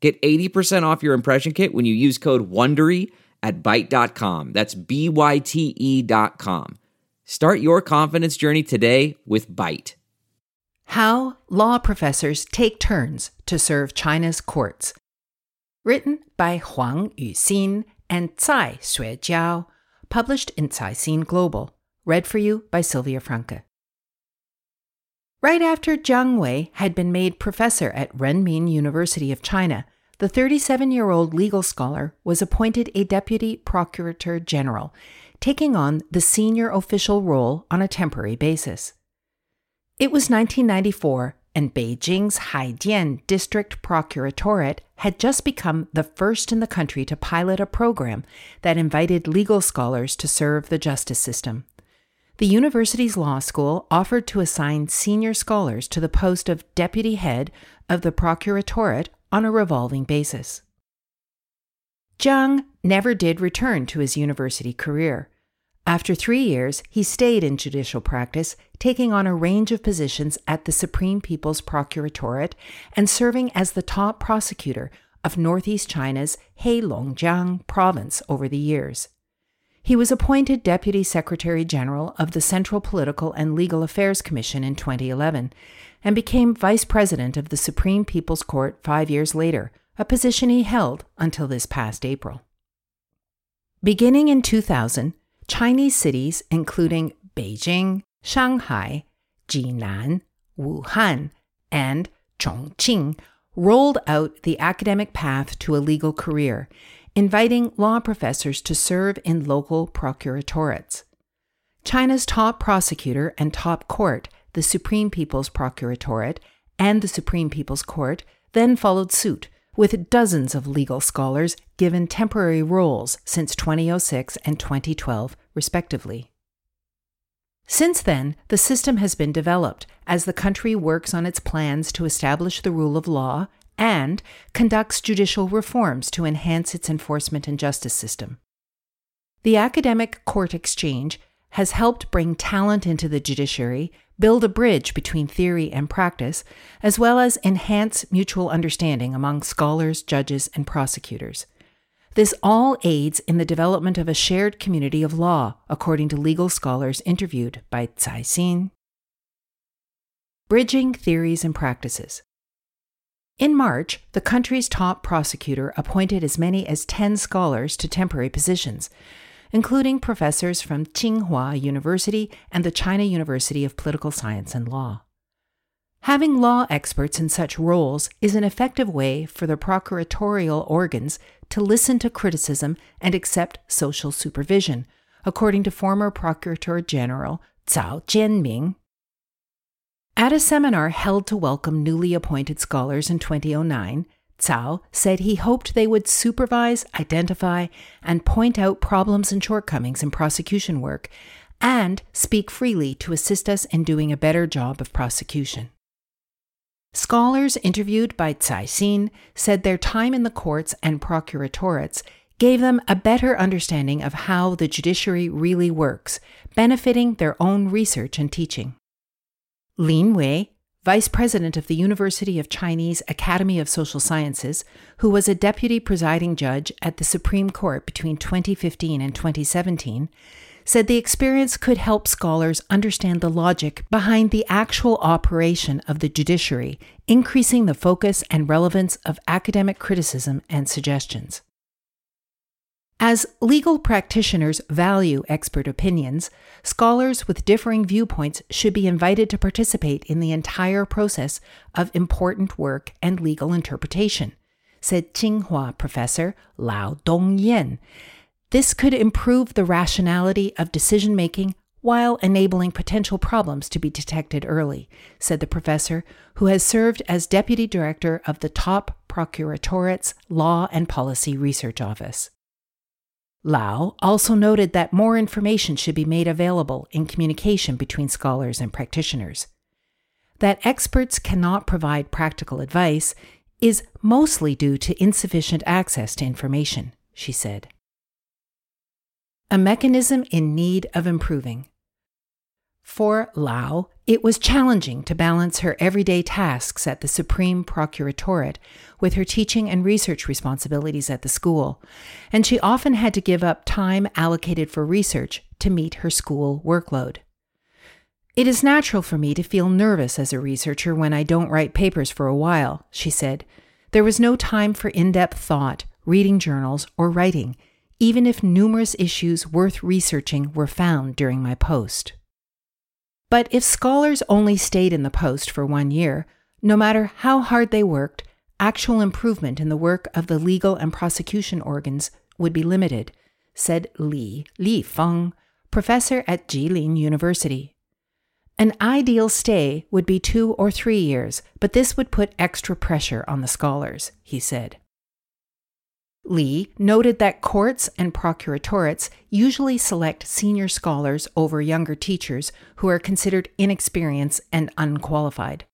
Get 80% off your impression kit when you use code WONDERY at Byte.com. That's B-Y-T-E dot com. Start your confidence journey today with Byte. How Law Professors Take Turns to Serve China's Courts. Written by Huang Yuxin and Cai Xuejiao. Published in Caixin Global. Read for you by Sylvia Franke. Right after Jiang Wei had been made professor at Renmin University of China, the 37 year old legal scholar was appointed a deputy procurator general, taking on the senior official role on a temporary basis. It was 1994, and Beijing's Haidian District Procuratorate had just become the first in the country to pilot a program that invited legal scholars to serve the justice system. The university's law school offered to assign senior scholars to the post of deputy head of the procuratorate on a revolving basis. Jiang never did return to his university career. After three years, he stayed in judicial practice, taking on a range of positions at the Supreme People's Procuratorate and serving as the top prosecutor of Northeast China's Heilongjiang province over the years. He was appointed Deputy Secretary General of the Central Political and Legal Affairs Commission in 2011 and became Vice President of the Supreme People's Court five years later, a position he held until this past April. Beginning in 2000, Chinese cities including Beijing, Shanghai, Jinan, Wuhan, and Chongqing rolled out the academic path to a legal career inviting law professors to serve in local procuratorates. China's top prosecutor and top court, the Supreme People's Procuratorate and the Supreme People's Court, then followed suit, with dozens of legal scholars given temporary roles since 2006 and 2012, respectively. Since then, the system has been developed as the country works on its plans to establish the rule of law and conducts judicial reforms to enhance its enforcement and justice system. The academic court exchange has helped bring talent into the judiciary, build a bridge between theory and practice, as well as enhance mutual understanding among scholars, judges, and prosecutors. This all aids in the development of a shared community of law, according to legal scholars interviewed by Caixin. Bridging Theories and Practices in March, the country's top prosecutor appointed as many as 10 scholars to temporary positions, including professors from Tsinghua University and the China University of Political Science and Law. Having law experts in such roles is an effective way for the procuratorial organs to listen to criticism and accept social supervision, according to former Procurator General Cao Jianming at a seminar held to welcome newly appointed scholars in 2009, Cao said he hoped they would supervise, identify, and point out problems and shortcomings in prosecution work, and speak freely to assist us in doing a better job of prosecution. Scholars interviewed by Caixin said their time in the courts and procuratorates gave them a better understanding of how the judiciary really works, benefiting their own research and teaching. Lin Wei, vice president of the University of Chinese Academy of Social Sciences, who was a deputy presiding judge at the Supreme Court between 2015 and 2017, said the experience could help scholars understand the logic behind the actual operation of the judiciary, increasing the focus and relevance of academic criticism and suggestions. As legal practitioners value expert opinions, scholars with differing viewpoints should be invited to participate in the entire process of important work and legal interpretation, said Tsinghua professor Lao Dongyan. This could improve the rationality of decision making while enabling potential problems to be detected early, said the professor, who has served as deputy director of the top procuratorate's Law and Policy Research Office. Lao also noted that more information should be made available in communication between scholars and practitioners. That experts cannot provide practical advice is mostly due to insufficient access to information, she said. A mechanism in need of improving. For Lao, it was challenging to balance her everyday tasks at the Supreme Procuratorate with her teaching and research responsibilities at the school, and she often had to give up time allocated for research to meet her school workload. It is natural for me to feel nervous as a researcher when I don't write papers for a while, she said. There was no time for in depth thought, reading journals, or writing, even if numerous issues worth researching were found during my post. But if scholars only stayed in the post for one year, no matter how hard they worked, actual improvement in the work of the legal and prosecution organs would be limited, said Li Lifeng, professor at Jilin University. An ideal stay would be two or three years, but this would put extra pressure on the scholars, he said. Li noted that courts and procuratorates usually select senior scholars over younger teachers who are considered inexperienced and unqualified.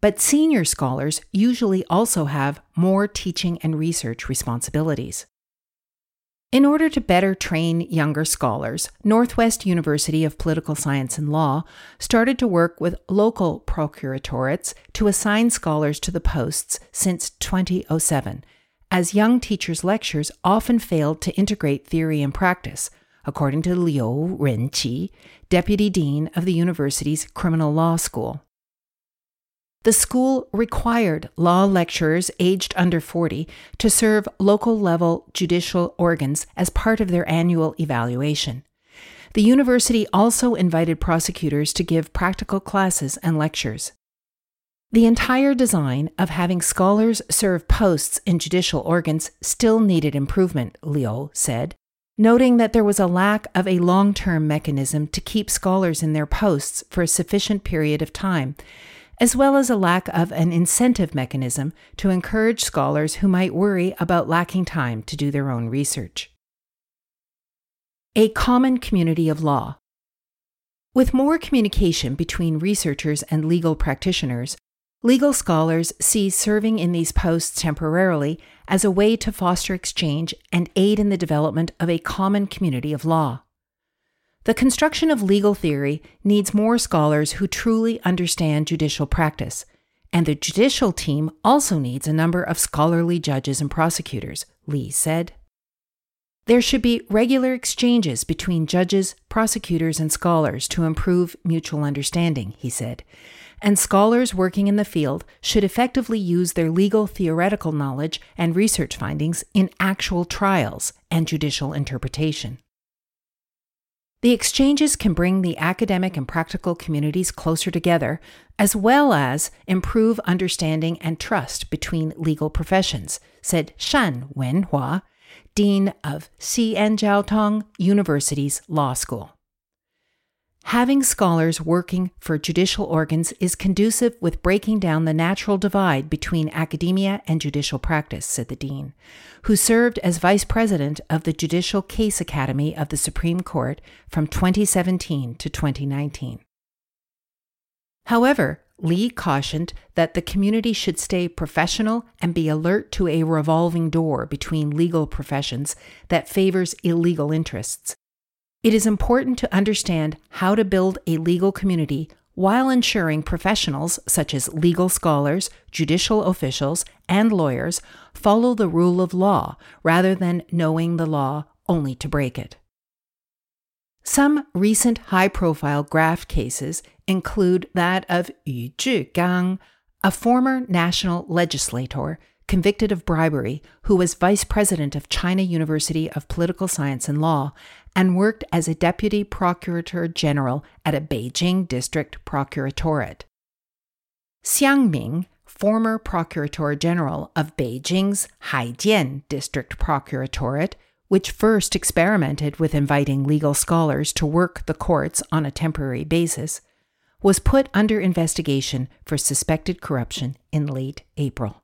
But senior scholars usually also have more teaching and research responsibilities. In order to better train younger scholars, Northwest University of Political Science and Law started to work with local procuratorates to assign scholars to the posts since 2007 as young teachers' lectures often failed to integrate theory and practice, according to Liu Renqi, deputy dean of the university's criminal law school. The school required law lecturers aged under 40 to serve local level judicial organs as part of their annual evaluation. The university also invited prosecutors to give practical classes and lectures. The entire design of having scholars serve posts in judicial organs still needed improvement, Liu said, noting that there was a lack of a long term mechanism to keep scholars in their posts for a sufficient period of time, as well as a lack of an incentive mechanism to encourage scholars who might worry about lacking time to do their own research. A common community of law. With more communication between researchers and legal practitioners, Legal scholars see serving in these posts temporarily as a way to foster exchange and aid in the development of a common community of law. The construction of legal theory needs more scholars who truly understand judicial practice, and the judicial team also needs a number of scholarly judges and prosecutors, Li said. There should be regular exchanges between judges, prosecutors, and scholars to improve mutual understanding, he said, and scholars working in the field should effectively use their legal theoretical knowledge and research findings in actual trials and judicial interpretation. The exchanges can bring the academic and practical communities closer together, as well as improve understanding and trust between legal professions, said Shan Wenhua, Dean of Xi'an Jiaotong University's Law School. Having scholars working for judicial organs is conducive with breaking down the natural divide between academia and judicial practice, said the Dean, who served as vice president of the Judicial Case Academy of the Supreme Court from 2017 to 2019. However, Li cautioned that the community should stay professional and be alert to a revolving door between legal professions that favors illegal interests it is important to understand how to build a legal community while ensuring professionals such as legal scholars, judicial officials, and lawyers follow the rule of law rather than knowing the law only to break it. Some recent high profile graft cases include that of Yu Zhigang, a former national legislator convicted of bribery who was vice president of China University of Political Science and Law and worked as a deputy procurator general at a Beijing district procuratorate. Xiang Ming, former procurator general of Beijing's Haidian district procuratorate, which first experimented with inviting legal scholars to work the courts on a temporary basis, was put under investigation for suspected corruption in late April.